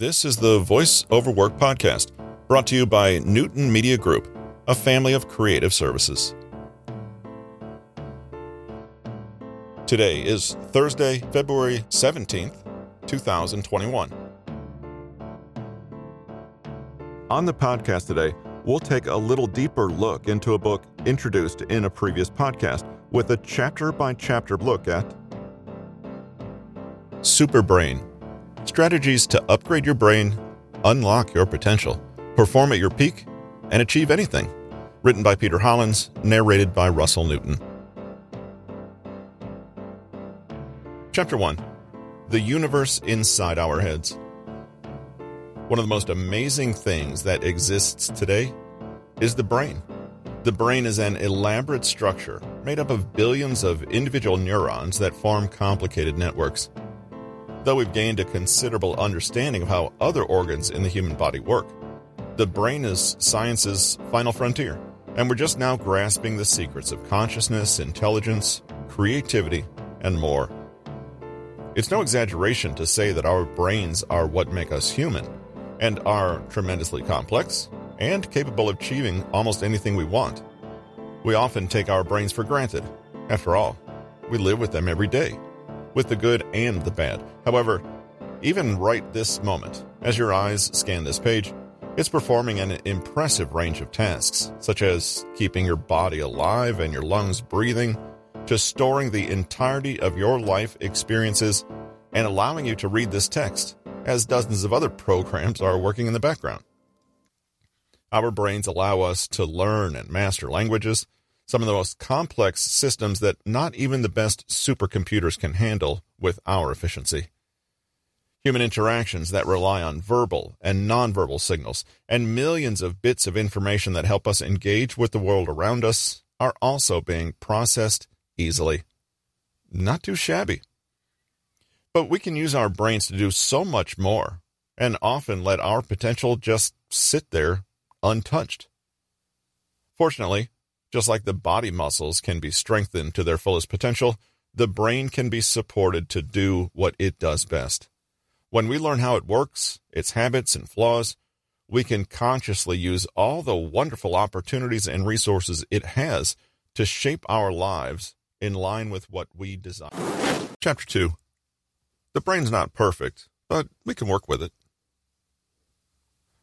This is the Voice Over Work podcast, brought to you by Newton Media Group, a family of creative services. Today is Thursday, February 17th, 2021. On the podcast today, we'll take a little deeper look into a book introduced in a previous podcast with a chapter by chapter look at Superbrain strategies to upgrade your brain, unlock your potential, perform at your peak, and achieve anything. Written by Peter Hollins, narrated by Russell Newton. Chapter 1 The Universe Inside Our Heads. One of the most amazing things that exists today is the brain. The brain is an elaborate structure made up of billions of individual neurons that form complicated networks. Though we've gained a considerable understanding of how other organs in the human body work, the brain is science's final frontier, and we're just now grasping the secrets of consciousness, intelligence, creativity, and more. It's no exaggeration to say that our brains are what make us human, and are tremendously complex and capable of achieving almost anything we want. We often take our brains for granted. After all, we live with them every day with the good and the bad. However, even right this moment, as your eyes scan this page, it's performing an impressive range of tasks, such as keeping your body alive and your lungs breathing, to storing the entirety of your life experiences and allowing you to read this text, as dozens of other programs are working in the background. Our brains allow us to learn and master languages, some of the most complex systems that not even the best supercomputers can handle with our efficiency. Human interactions that rely on verbal and nonverbal signals and millions of bits of information that help us engage with the world around us are also being processed easily. Not too shabby. But we can use our brains to do so much more and often let our potential just sit there untouched. Fortunately, just like the body muscles can be strengthened to their fullest potential, the brain can be supported to do what it does best. When we learn how it works, its habits and flaws, we can consciously use all the wonderful opportunities and resources it has to shape our lives in line with what we desire. Chapter 2 The brain's not perfect, but we can work with it.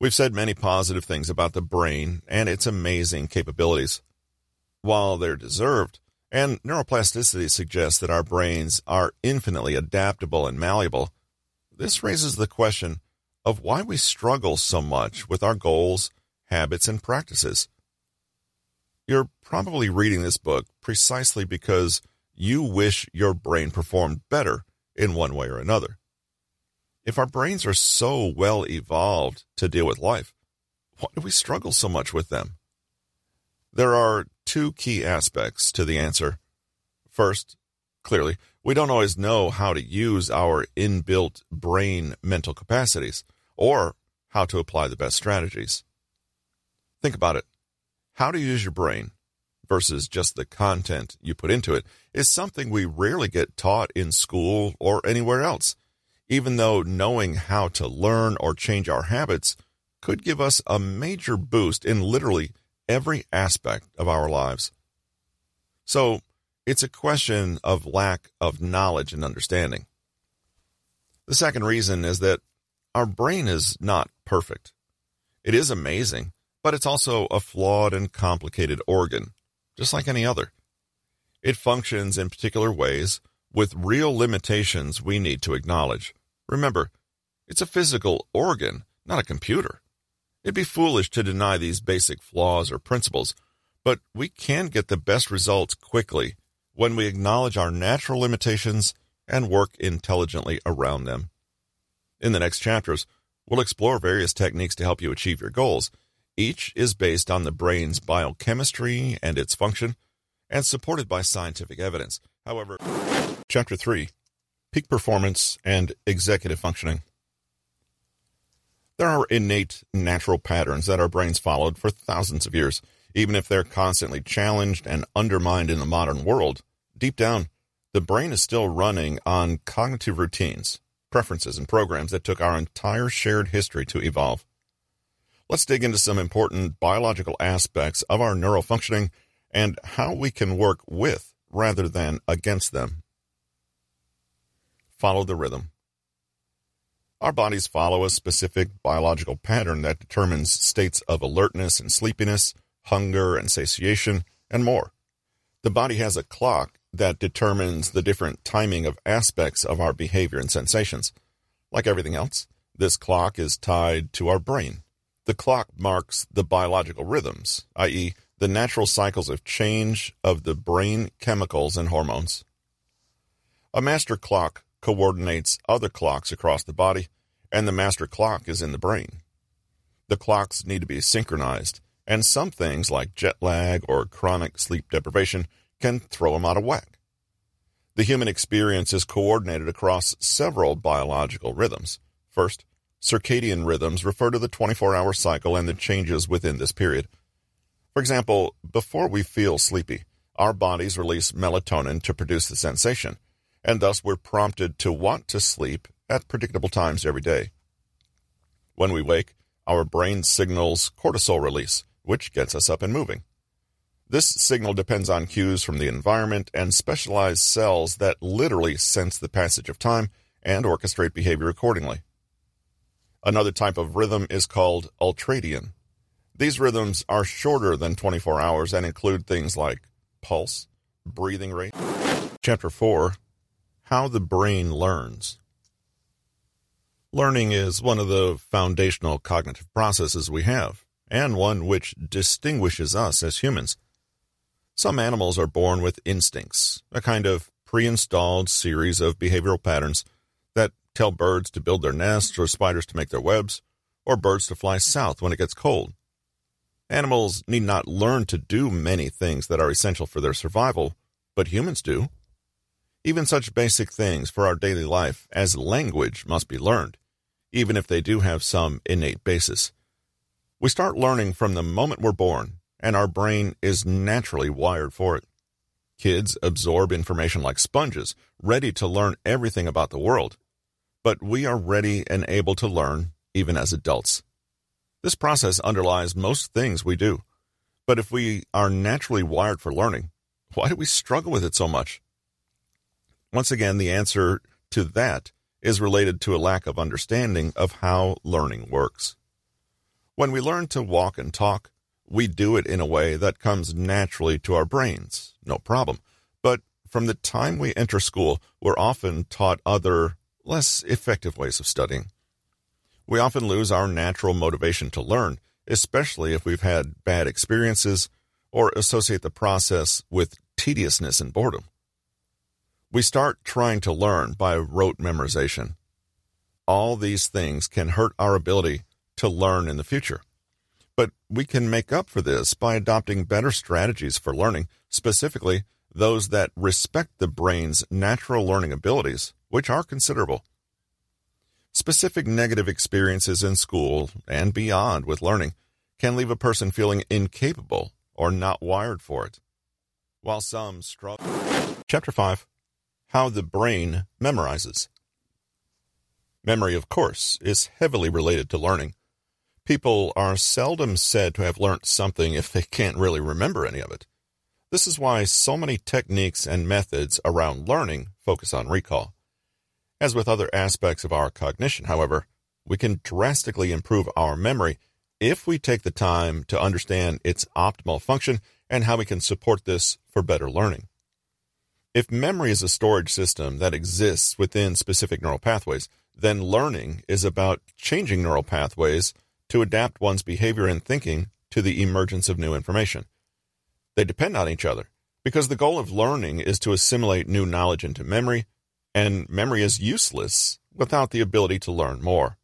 We've said many positive things about the brain and its amazing capabilities while they're deserved. And neuroplasticity suggests that our brains are infinitely adaptable and malleable. This raises the question of why we struggle so much with our goals, habits, and practices. You're probably reading this book precisely because you wish your brain performed better in one way or another. If our brains are so well evolved to deal with life, why do we struggle so much with them? There are two key aspects to the answer. First, clearly, we don't always know how to use our inbuilt brain mental capacities or how to apply the best strategies. Think about it. How to use your brain versus just the content you put into it is something we rarely get taught in school or anywhere else, even though knowing how to learn or change our habits could give us a major boost in literally every aspect of our lives. So it's a question of lack of knowledge and understanding. The second reason is that our brain is not perfect. It is amazing, but it's also a flawed and complicated organ, just like any other. It functions in particular ways with real limitations we need to acknowledge. Remember, it's a physical organ, not a computer. It'd be foolish to deny these basic flaws or principles, but we can get the best results quickly when we acknowledge our natural limitations and work intelligently around them. In the next chapters, we'll explore various techniques to help you achieve your goals. Each is based on the brain's biochemistry and its function, and supported by scientific evidence. However, Chapter 3 Peak Performance and Executive Functioning. There are innate natural patterns that our brains followed for thousands of years. Even if they're constantly challenged and undermined in the modern world, deep down, the brain is still running on cognitive routines, preferences, and programs that took our entire shared history to evolve. Let's dig into some important biological aspects of our neural functioning and how we can work with rather than against them. Follow the rhythm. Our bodies follow a specific biological pattern that determines states of alertness and sleepiness, hunger and satiation, and more. The body has a clock that determines the different timing of aspects of our behavior and sensations. Like everything else, this clock is tied to our brain. The clock marks the biological rhythms, i.e., the natural cycles of change of the brain chemicals and hormones. A master clock coordinates other clocks across the body, and the master clock is in the brain. The clocks need to be synchronized, and some things like jet lag or chronic sleep deprivation can throw them out of whack. The human experience is coordinated across several biological rhythms. First, circadian rhythms refer to the 24 hour cycle and the changes within this period. For example, before we feel sleepy, our bodies release melatonin to produce the sensation, and thus we're prompted to want to sleep at predictable times every day. When we wake, our brain signals cortisol release, which gets us up and moving. This signal depends on cues from the environment and specialized cells that literally sense the passage of time and orchestrate behavior accordingly. Another type of rhythm is called ultradian. These rhythms are shorter than 24 hours and include things like pulse, breathing rate. Chapter 4 How the Brain Learns. Learning is one of the foundational cognitive processes we have, and one which distinguishes us as humans. Some animals are born with instincts, a kind of pre installed series of behavioral patterns that tell birds to build their nests or spiders to make their webs, or birds to fly south when it gets cold. Animals need not learn to do many things that are essential for their survival, but humans do. Even such basic things for our daily life as language must be learned, even if they do have some innate basis. We start learning from the moment we're born, and our brain is naturally wired for it. Kids absorb information like sponges, ready to learn everything about the world. But we are ready and able to learn even as adults. This process underlies most things we do. But if we are naturally wired for learning, why do we struggle with it so much? Once again, the answer to that is related to a lack of understanding of how learning works. When we learn to walk and talk, we do it in a way that comes naturally to our brains, no problem. But from the time we enter school, we're often taught other, less effective ways of studying. We often lose our natural motivation to learn, especially if we've had bad experiences or associate the process with tediousness and boredom. We start trying to learn by rote memorization. All these things can hurt our ability to learn in the future. But we can make up for this by adopting better strategies for learning, specifically those that respect the brain's natural learning abilities, which are considerable. Specific negative experiences in school and beyond with learning can leave a person feeling incapable or not wired for it. While some struggle. Chapter 5 How the Brain Memorizes. Memory, of course, is heavily related to learning. People are seldom said to have learnt something if they can't really remember any of it. This is why so many techniques and methods around learning focus on recall. As with other aspects of our cognition, however, we can drastically improve our memory if we take the time to understand its optimal function and how we can support this for better learning. If memory is a storage system that exists within specific neural pathways, then learning is about changing neural pathways to adapt one's behavior and thinking to the emergence of new information. They depend on each other because the goal of learning is to assimilate new knowledge into memory and memory is useless without the ability to learn more.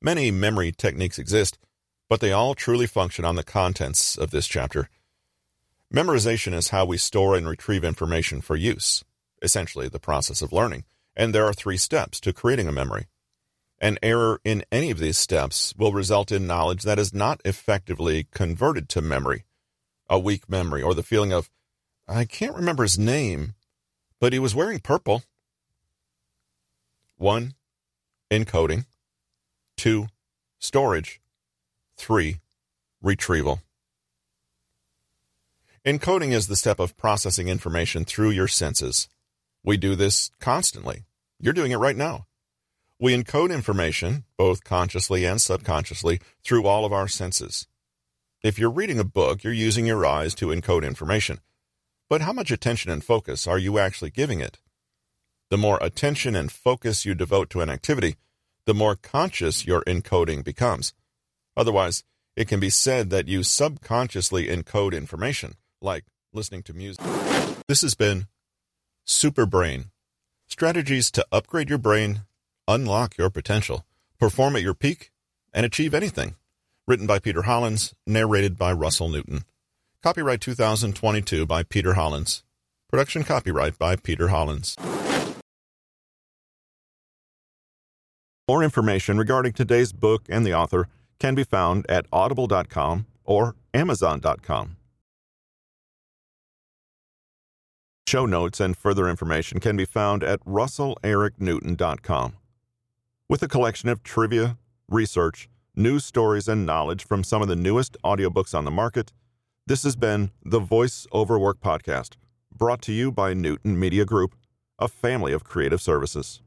Many memory techniques exist, but they all truly function on the contents of this chapter. Memorization is how we store and retrieve information for use, essentially the process of learning, and there are three steps to creating a memory. An error in any of these steps will result in knowledge that is not effectively converted to memory. A weak memory or the feeling of, I can't remember his name, but he was wearing purple. 1. Encoding. 2. Storage. 3. Retrieval. Encoding is the step of processing information through your senses. We do this constantly. You're doing it right now. We encode information, both consciously and subconsciously, through all of our senses. If you're reading a book, you're using your eyes to encode information. But how much attention and focus are you actually giving it? The more attention and focus you devote to an activity, the more conscious your encoding becomes. Otherwise, it can be said that you subconsciously encode information, like listening to music. This has been Super Brain Strategies to upgrade your brain, unlock your potential, perform at your peak, and achieve anything written by Peter Hollins, narrated by Russell Newton. Copyright 2022 by Peter Hollins. Production copyright by Peter Hollins. More information regarding today's book and the author can be found at audible.com or amazon.com. Show notes and further information can be found at russellericnewton.com. With a collection of trivia, research, news stories, and knowledge from some of the newest audiobooks on the market. This has been the Voice Over Work podcast, brought to you by Newton Media Group, a family of creative services.